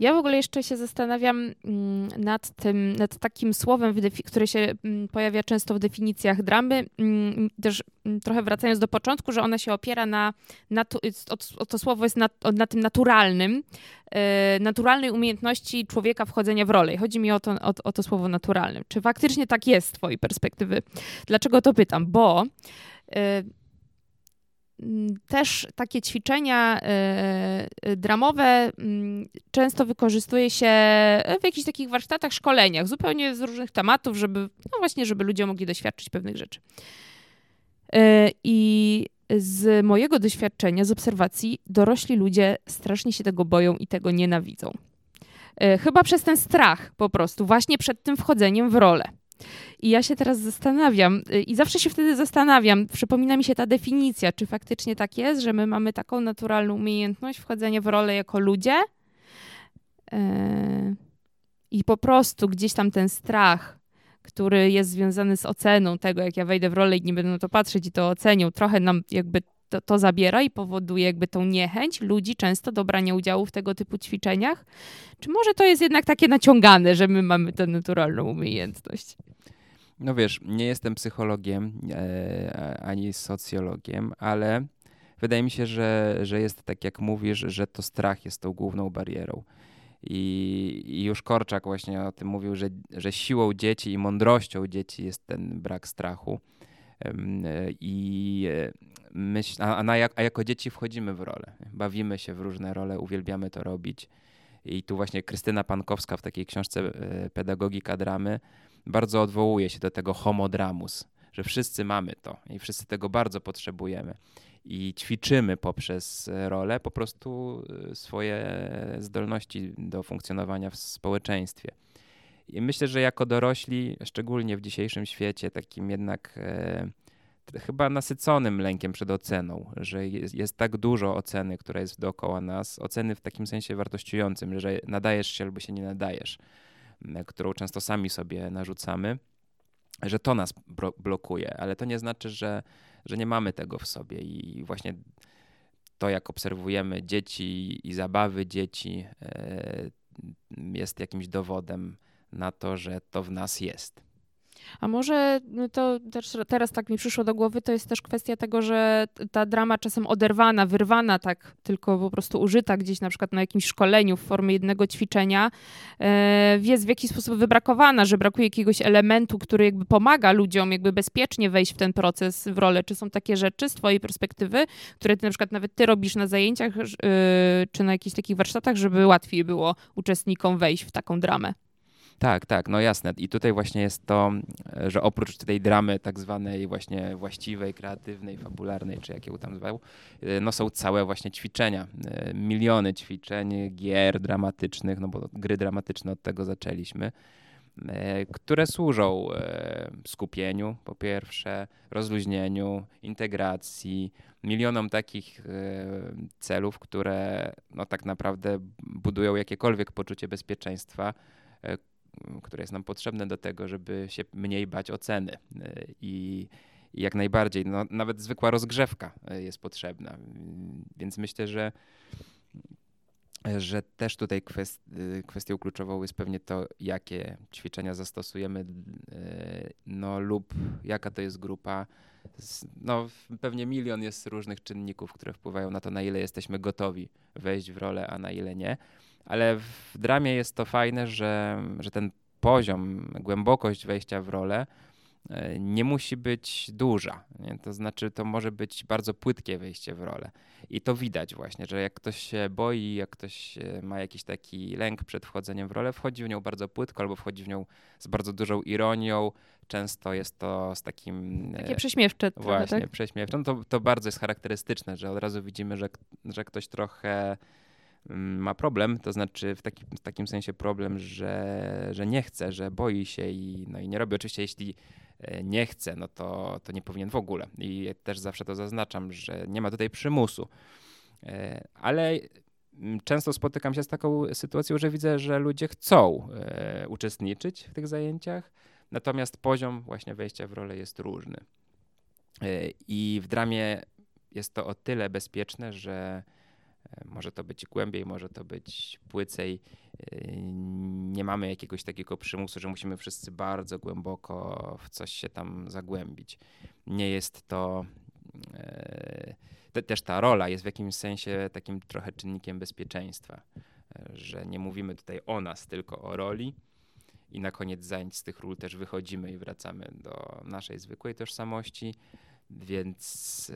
Ja w ogóle jeszcze się zastanawiam mm, nad tym, nad takim słowem, które się mm, pojawia często w definicjach dramy, mm, też trochę wracając do początku, że ona się opiera na, na to, słowo jest na, na tym naturalnym, e, naturalnej umiejętności człowieka wchodzenia w rolę. I chodzi mi o to, o, o to słowo naturalnym. Czy faktycznie tak jest z twojej perspektywy? Dlaczego to pytam? Bo e, też takie ćwiczenia e, e, dramowe mm, często wykorzystuje się w jakichś takich warsztatach, szkoleniach, zupełnie z różnych tematów, żeby, no właśnie, żeby ludzie mogli doświadczyć pewnych rzeczy. E, I z mojego doświadczenia, z obserwacji, dorośli ludzie strasznie się tego boją i tego nienawidzą. Chyba przez ten strach po prostu, właśnie przed tym wchodzeniem w rolę. I ja się teraz zastanawiam, y, i zawsze się wtedy zastanawiam, przypomina mi się ta definicja, czy faktycznie tak jest, że my mamy taką naturalną umiejętność wchodzenia w rolę jako ludzie. Yy, I po prostu gdzieś tam ten strach, który jest związany z oceną tego, jak ja wejdę w rolę i nie będę na to patrzeć i to ocenią, trochę nam jakby to, to zabiera i powoduje jakby tą niechęć ludzi często do brania udziału w tego typu ćwiczeniach? Czy może to jest jednak takie naciągane, że my mamy tę naturalną umiejętność? No wiesz, nie jestem psychologiem e, ani socjologiem, ale wydaje mi się, że, że jest tak jak mówisz, że to strach jest tą główną barierą. I, I, już Korczak właśnie o tym mówił, że, że siłą dzieci i mądrością dzieci jest ten brak strachu. I e, myśl, a, a, jak, a jako dzieci wchodzimy w rolę, bawimy się w różne role, uwielbiamy to robić. I tu właśnie Krystyna Pankowska w takiej książce e, Pedagogika dramy bardzo odwołuje się do tego homodramus, że wszyscy mamy to i wszyscy tego bardzo potrzebujemy. I ćwiczymy poprzez rolę po prostu e, swoje zdolności do funkcjonowania w społeczeństwie. I myślę, że jako dorośli, szczególnie w dzisiejszym świecie, takim jednak e, chyba nasyconym lękiem przed oceną, że jest, jest, tak dużo oceny, która jest dookoła nas, oceny w takim sensie wartościującym, że nadajesz się albo się nie nadajesz, którą często sami sobie narzucamy, że to nas blokuje, ale to nie znaczy, że, że nie mamy tego w sobie i właśnie to, jak obserwujemy dzieci i zabawy dzieci, e, jest jakimś dowodem na to, że to w nas jest. A może no to też teraz tak mi przyszło do głowy, to jest też kwestia tego, że ta drama czasem oderwana, wyrwana, tak tylko po prostu użyta gdzieś na przykład na jakimś szkoleniu w formie jednego ćwiczenia, e, jest w jakiś sposób wybrakowana, że brakuje jakiegoś elementu, który jakby pomaga ludziom jakby bezpiecznie wejść w ten proces, w rolę. Czy są takie rzeczy z twojej perspektywy, które ty na przykład nawet ty robisz na zajęciach, e, czy na jakichś takich warsztatach, żeby łatwiej było uczestnikom wejść w taką dramę? Tak, tak, no jasne. I tutaj właśnie jest to, że oprócz tej dramy tak zwanej właśnie właściwej, kreatywnej, fabularnej, czy jak ją tam zwał, e, no są całe właśnie ćwiczenia. E, miliony ćwiczeń, gier dramatycznych, no bo gry dramatyczne od tego zaczęliśmy, e, które służą skupieniu po pierwsze, rozluźnieniu, integracji, milionom takich celów, które no tak naprawdę budują jakiekolwiek poczucie bezpieczeństwa, które jest nam potrzebne do tego, żeby się mniej bać oceny. Y, I, jak najbardziej, no, nawet zwykła rozgrzewka y, jest potrzebna. Więc myślę, że że też tutaj kwest, y, kwestią kluczową jest pewnie to, jakie ćwiczenia zastosujemy, no lub jaka to jest grupa. No, pewnie milion jest różnych czynników, które wpływają na to, na ile jesteśmy gotowi wejść w rolę, a na ile nie. Ale w dramie jest to fajne, że, że ten poziom, głębokość wejścia w rolę e, nie musi być duża. Nie? To znaczy, to może być bardzo płytkie wejście w rolę. I to widać właśnie, że jak ktoś się boi, jak ktoś e, ma jakiś taki lęk przed wchodzeniem w rolę, wchodzi w nią bardzo płytko albo wchodzi w nią z bardzo dużą ironią. Często jest to z takim. E, Takie prześmiewcze. Właśnie, trochę, tak? prześmiewcze. No to, to bardzo jest charakterystyczne, że od razu widzimy, że, że ktoś trochę ma problem, to znaczy w, taki, w takim sensie problem, że, że nie chce, że boi się i, no i nie robi. Oczywiście jeśli e, nie chce, no to, to nie powinien w ogóle. I też zawsze to zaznaczam, że nie ma tutaj przymusu. E, ale mm, często spotykam się z taką sytuacją, że widzę, że ludzie chcą e, uczestniczyć w tych zajęciach, natomiast poziom właśnie wejścia w rolę jest różny. I w dramie jest to o tyle bezpieczne, że może to być głębiej, może to być płycej. E, nie mamy jakiegoś takiego przymusu, że musimy wszyscy bardzo głęboko w coś się tam zagłębić. Nie jest to. E, te, też ta rola jest w jakimś sensie takim trochę czynnikiem bezpieczeństwa, że nie mówimy tutaj o nas, tylko o roli. I na koniec zajęć z tych ról też wychodzimy i wracamy do naszej zwykłej tożsamości, więc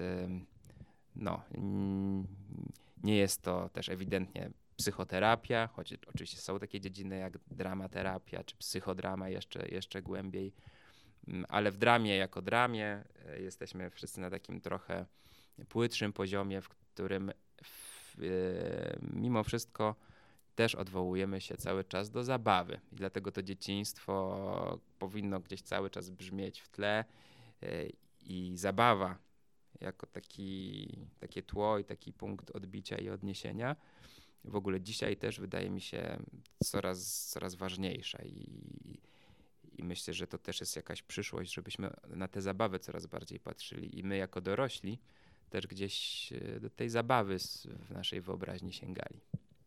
no, nie jest to też ewidentnie psychoterapia, choć oczywiście są takie dziedziny jak dramaterapia czy psychodrama jeszcze, jeszcze głębiej, mm, ale w dramie jako dramie e, jesteśmy wszyscy na takim trochę płytszym poziomie, w którym w, e, mimo wszystko też odwołujemy się cały czas do zabawy. I dlatego to dzieciństwo powinno gdzieś cały czas brzmieć w tle e, i zabawa jako taki, takie tło i taki punkt odbicia i odniesienia. W ogóle dzisiaj też wydaje mi się coraz, coraz ważniejsza i, i myślę, że to też jest jakaś przyszłość, żebyśmy na te zabawy coraz bardziej patrzyli i my jako dorośli też gdzieś e, do tej zabawy w naszej wyobraźni sięgali.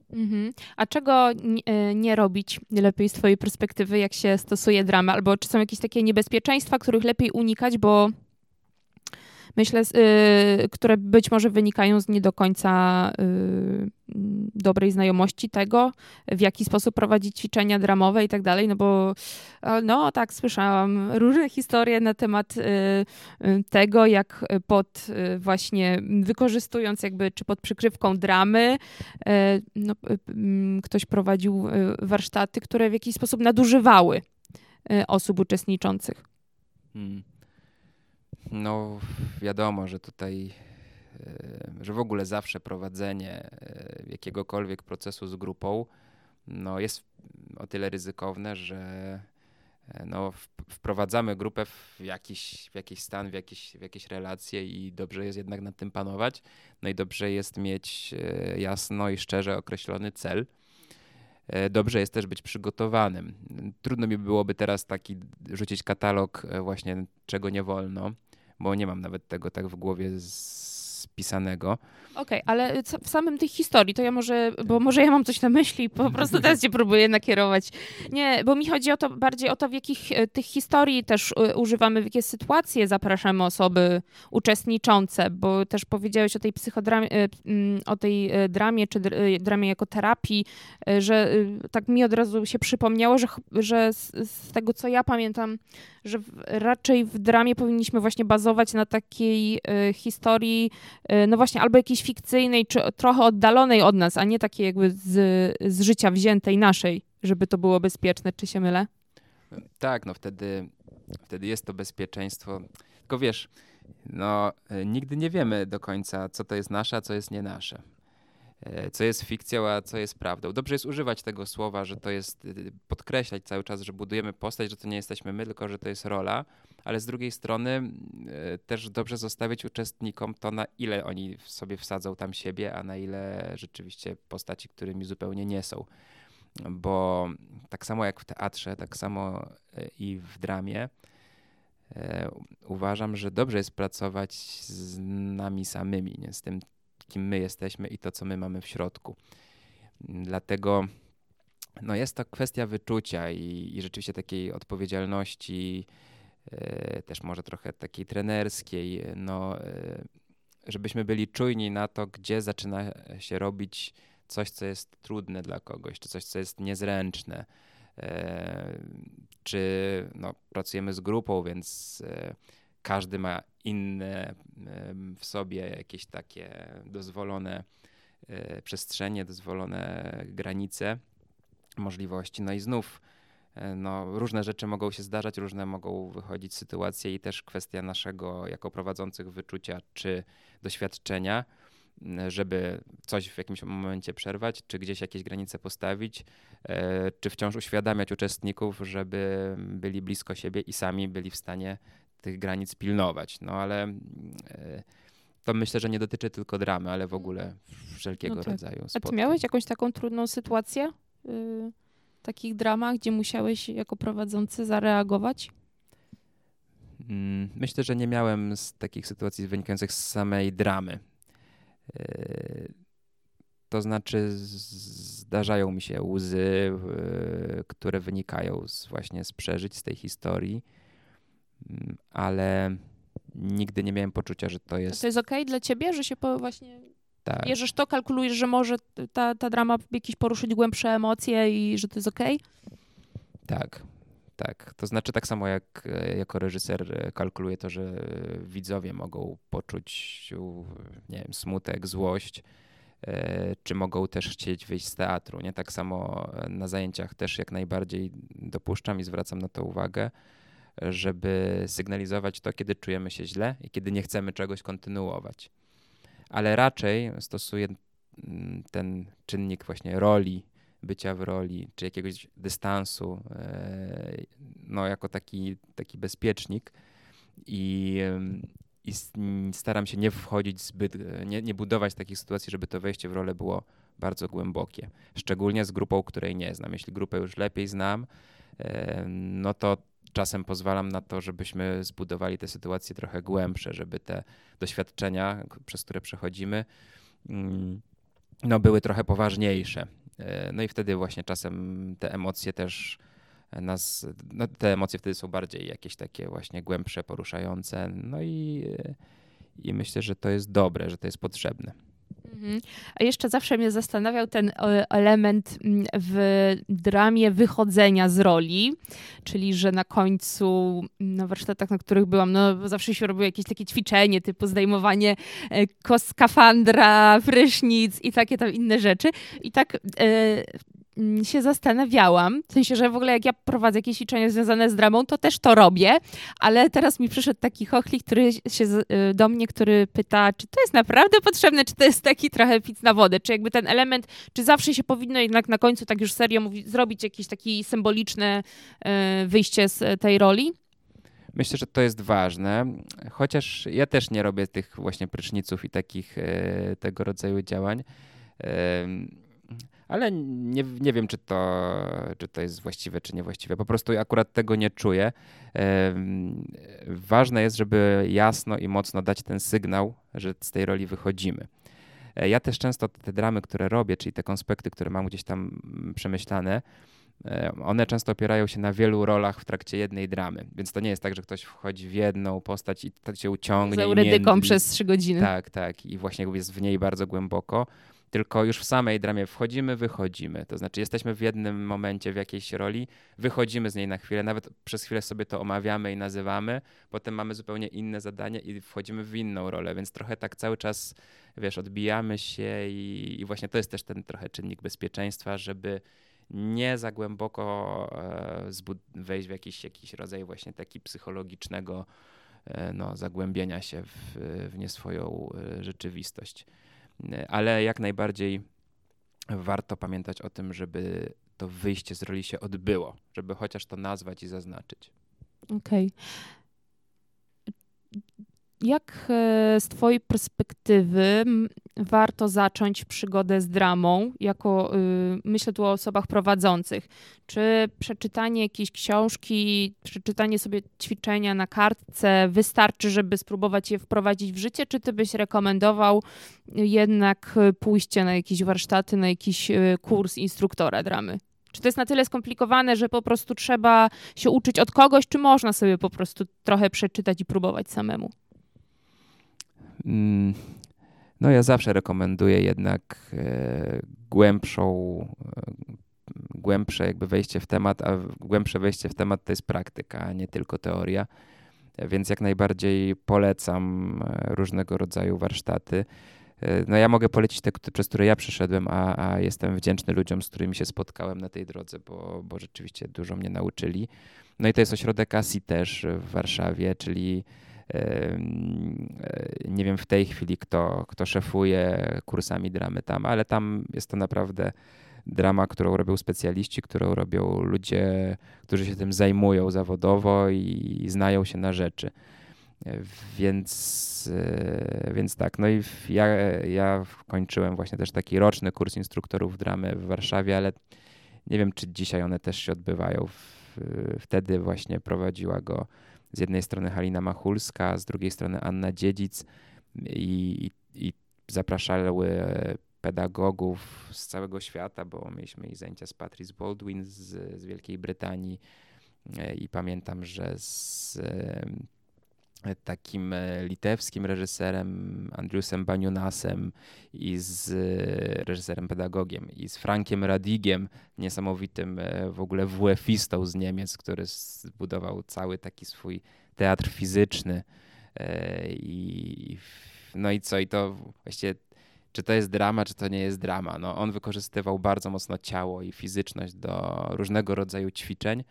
Mhm. A czego nie, nie robić lepiej z Twojej perspektywy, jak się stosuje dramę? Albo czy są jakieś takie niebezpieczeństwa, których lepiej unikać, bo myślę, y, które być może wynikają z nie do końca y, dobrej znajomości tego, w jaki sposób prowadzić ćwiczenia dramowe i tak dalej, no bo no tak, słyszałam różne historie na temat y, tego, jak pod właśnie wykorzystując jakby, czy pod przykrywką dramy, no, ktoś prowadził warsztaty, które w jakiś sposób nadużywały osób uczestniczących. Hmm. No, wiadomo, że tutaj, e, że w ogóle zawsze prowadzenie e, jakiegokolwiek procesu z grupą no, jest o tyle ryzykowne, że e, no, wprowadzamy grupę w jakiś, w jakiś stan, w jakieś, w jakieś relacje i dobrze jest jednak nad tym panować. No i dobrze jest mieć jasno i szczerze określony cel. Dobrze jest też być przygotowanym. Trudno mi byłoby teraz taki rzucić katalog właśnie czego nie wolno bo nie mam nawet tego tak w głowie spisanego. Okej, okay, ale w samym tych historii, to ja może, bo może ja mam coś na myśli, po prostu teraz cię próbuję nakierować. Nie, bo mi chodzi o to bardziej o to, w jakich e, tych historii też e, używamy, w jakie sytuacje zapraszamy osoby uczestniczące, bo też powiedziałeś o tej psychodramie, e, o tej dramie, czy dramie jako terapii, że tak mi od razu się przypomniało, że, że z, tego, co ja pamiętam, że raczej w dramie powinniśmy właśnie bazować na takiej historii, no właśnie, albo jakiejś fikcyjnej, czy trochę oddalonej od nas, a nie takiej jakby z, z życia wziętej naszej, żeby to było bezpieczne, czy się mylę? Tak, no wtedy, wtedy jest to bezpieczeństwo. Tylko wiesz, no nigdy nie wiemy do końca, co to jest nasze, a co jest nie nasze. E, co jest fikcją, a co jest prawdą. Dobrze jest używać tego słowa, że to jest, podkreślać cały czas, że budujemy postać, że to nie jesteśmy my, tylko że to jest rola, ale z drugiej strony e, też dobrze zostawić uczestnikom to, na ile oni sobie wsadzą tam siebie, a na ile rzeczywiście postaci, którymi zupełnie nie są. Bo tak samo jak w teatrze, tak samo e, i w dramie, uważam, że dobrze jest pracować z nami samymi, nie? z tym kim my jesteśmy i to, co my mamy w środku. Dlatego no jest to kwestia wyczucia i, i rzeczywiście takiej odpowiedzialności, e, też może trochę takiej trenerskiej, no, e, żebyśmy byli czujni na to, gdzie zaczyna się robić coś, co jest trudne dla kogoś, czy coś, co jest niezręczne. E, czy no, pracujemy z grupą, więc każdy ma inne w sobie jakieś takie dozwolone e, przestrzenie, dozwolone granice, możliwości. No i znów e, no, różne rzeczy mogą się zdarzać, różne mogą wychodzić sytuacje i też kwestia naszego jako prowadzących wyczucia czy doświadczenia, żeby coś w jakimś momencie przerwać, czy gdzieś jakieś granice postawić, e, czy wciąż uświadamiać uczestników, żeby byli blisko siebie i sami byli w stanie tych granic pilnować. No ale e, to myślę, że nie dotyczy tylko dramy, ale w ogóle wszelkiego no tak. rodzaju spotkań. A ty miałeś jakąś taką trudną sytuację yy, takich dramach, gdzie musiałeś jako prowadzący zareagować? Mm, myślę, że nie miałem z takich sytuacji wynikających z samej dramy. Yy, to znaczy zdarzają mi się łzy, yy, które wynikają z, właśnie z przeżyć, z tej historii Mm, ale nigdy nie miałem poczucia, że to jest. A to jest okej okay dla ciebie, że się po właśnie tak. bierzesz to, kalkulujesz, że może ta, ta drama jakieś poruszyć głębsze emocje i że to jest okej? Okay? Tak, tak. To znaczy tak samo jak e, jako reżyser e, kalkuluję to, że widzowie mogą poczuć nie wiem, smutek, złość, e, czy mogą też chcieć wyjść z teatru. Nie tak samo na zajęciach też jak najbardziej dopuszczam i zwracam na to uwagę żeby sygnalizować to, kiedy czujemy się źle i kiedy nie chcemy czegoś kontynuować. Ale raczej stosuję mm, ten czynnik właśnie roli, bycia w roli, czy jakiegoś dystansu, e, no jako taki, taki bezpiecznik i, i staram się nie wchodzić zbyt, nie, nie budować takich sytuacji, żeby to wejście w rolę było bardzo głębokie. Szczególnie z grupą, której nie znam. Jeśli grupę już lepiej znam, e, no to czasem pozwalam na to, żebyśmy zbudowali te sytuacje trochę głębsze, żeby te doświadczenia, przez które przechodzimy, mm, no, były trochę poważniejsze. no i wtedy właśnie czasem te emocje też nas, no te emocje wtedy są bardziej jakieś takie właśnie głębsze, poruszające. No i, i myślę, że to jest dobre, że to jest potrzebne. Mhm. A jeszcze zawsze mnie zastanawiał ten element mm, w dramie wychodzenia z roli, czyli że na końcu na warsztatach, na których byłam, no zawsze się robiło jakieś takie ćwiczenie typu zdejmowanie e, skafandra, prysznic i takie tam inne rzeczy. I tak e, Mm, się zastanawiałam, w sensie, że w ogóle jak ja prowadzę jakieś ćwiczenia związane z dramą, to też to robię, ale teraz mi przyszedł taki chochli, który się y, do mnie, który pyta, czy to jest naprawdę potrzebne, czy to jest taki trochę pic na wodę, czy jakby ten element, czy zawsze się powinno jednak na końcu tak już serio zrobić jakieś takie symboliczne y, wyjście z tej roli? Myślę, że to jest ważne, chociaż ja też nie robię tych właśnie pryczniców i takich y, tego rodzaju działań ale nie, nie wiem, czy to, czy to jest właściwe, czy niewłaściwe. Po prostu akurat tego nie czuję. Ważne jest, żeby jasno i mocno dać ten sygnał, że z tej roli wychodzimy. E, ja też często te dramy, które robię, czyli te konspekty, które mam gdzieś tam mm, przemyślane, e, one często opierają się na wielu rolach w trakcie jednej dramy. Więc to nie jest tak, że ktoś wchodzi w jedną postać i to się uciągnie. Za uredyką przez trzy godziny. Tak, tak. I właśnie jest w niej bardzo głęboko tylko już w samej dramie wchodzimy, wychodzimy. To znaczy, jesteśmy w jednym momencie w jakiejś roli, wychodzimy z niej na chwilę, nawet przez chwilę sobie to omawiamy i nazywamy, potem mamy zupełnie inne zadanie i wchodzimy w inną rolę, więc trochę tak cały czas, wiesz, odbijamy się i, i właśnie to jest też ten trochę czynnik bezpieczeństwa, żeby nie za głęboko e, wejść w jakiś, jakiś rodzaj właśnie taki psychologicznego e, no, zagłębienia się w, w nieswoją e, rzeczywistość ale jak najbardziej warto pamiętać o tym, żeby to wyjście z roli się odbyło, żeby chociaż to nazwać i zaznaczyć. Okej. Okay. Jak e, z Twojej perspektywy warto zacząć przygodę z dramą, jako y, myślę tu o osobach prowadzących? Czy przeczytanie jakiejś książki, przeczytanie sobie ćwiczenia na kartce wystarczy, żeby spróbować je wprowadzić w życie, czy ty byś rekomendował jednak pójście na jakieś warsztaty, na jakiś y, kurs instruktora dramy? Czy to jest na tyle skomplikowane, że po prostu trzeba się uczyć od kogoś, czy można sobie po prostu trochę przeczytać i próbować samemu? Mm, no ja zawsze rekomenduję jednak e, głębszą, e, głębsze jakby wejście w temat, a głębsze wejście w temat to jest praktyka, a nie tylko teoria. Więc jak najbardziej polecam e, różnego rodzaju warsztaty. No ja mogę polecić te, przez które ja przeszedłem, a, a jestem wdzięczny ludziom, z którymi się spotkałem na tej drodze, bo, bo rzeczywiście dużo mnie nauczyli. No i to jest ośrodek ASI też w Warszawie, czyli nie wiem w tej chwili, kto, kto szefuje kursami dramy tam, ale tam jest to naprawdę drama, którą robią specjaliści, którą robią ludzie, którzy się tym zajmują zawodowo i znają się na rzeczy. Więc, e, więc tak, no i ja, ja kończyłem właśnie też taki roczny kurs instruktorów dramy w Warszawie, ale nie wiem, czy dzisiaj one też się odbywają. Wtedy właśnie prowadziła go z jednej strony Halina Machulska, z drugiej strony Anna Dziedzic i, i, i zapraszały pedagogów z całego świata, bo mieliśmy i zajęcia z Patrice Baldwin z, z Wielkiej Brytanii. E, i pamiętam, że z takim e, litewskim reżyserem Andriusem Baniunasem i z e, reżyserem pedagogiem i z Frankiem Radigiem, niesamowitym e, w ogóle WF-istą z Niemiec, który zbudował cały taki swój teatr fizyczny i no i co, i to właściwie czy to jest drama, czy to nie jest drama. No, on wykorzystywał bardzo mocno ciało i fizyczność do różnego rodzaju ćwiczeń,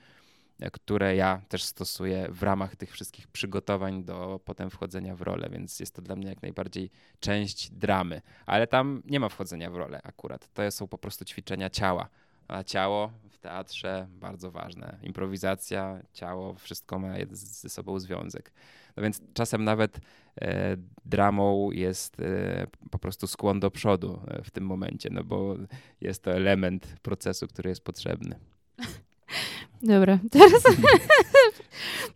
które ja też stosuję w ramach tych wszystkich przygotowań do potem wchodzenia w rolę, więc jest to dla mnie jak najbardziej część dramy. Ale tam nie ma wchodzenia w rolę akurat. To są po prostu ćwiczenia ciała. A ciało w teatrze bardzo ważne. Improwizacja, ciało, wszystko ma ze sobą związek. No więc czasem nawet e, dramą jest e, po prostu skłon do przodu e, w tym momencie, no bo jest to element procesu, który jest potrzebny. Dobra,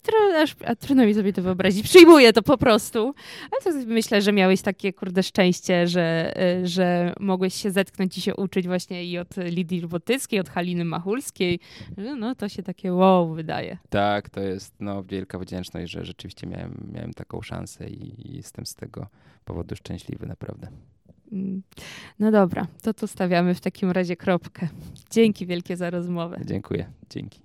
teraz trudno mi sobie to wyobrazić. Przyjmuję to po prostu. Ale to myślę, że miałeś takie, kurde, szczęście, że, y, że mogłeś się zetknąć i się uczyć właśnie i od Lidii Botyckiej, od Haliny Machulskiej. No to się takie wow wydaje. Tak, to jest no, wielka wdzięczność, że rzeczywiście miałem, miałem taką szansę i jestem z tego powodu szczęśliwy, naprawdę. Mm. No dobra, to tu stawiamy w takim razie kropkę. Dzięki wielkie za rozmowę. Dziękuję. Dzięki.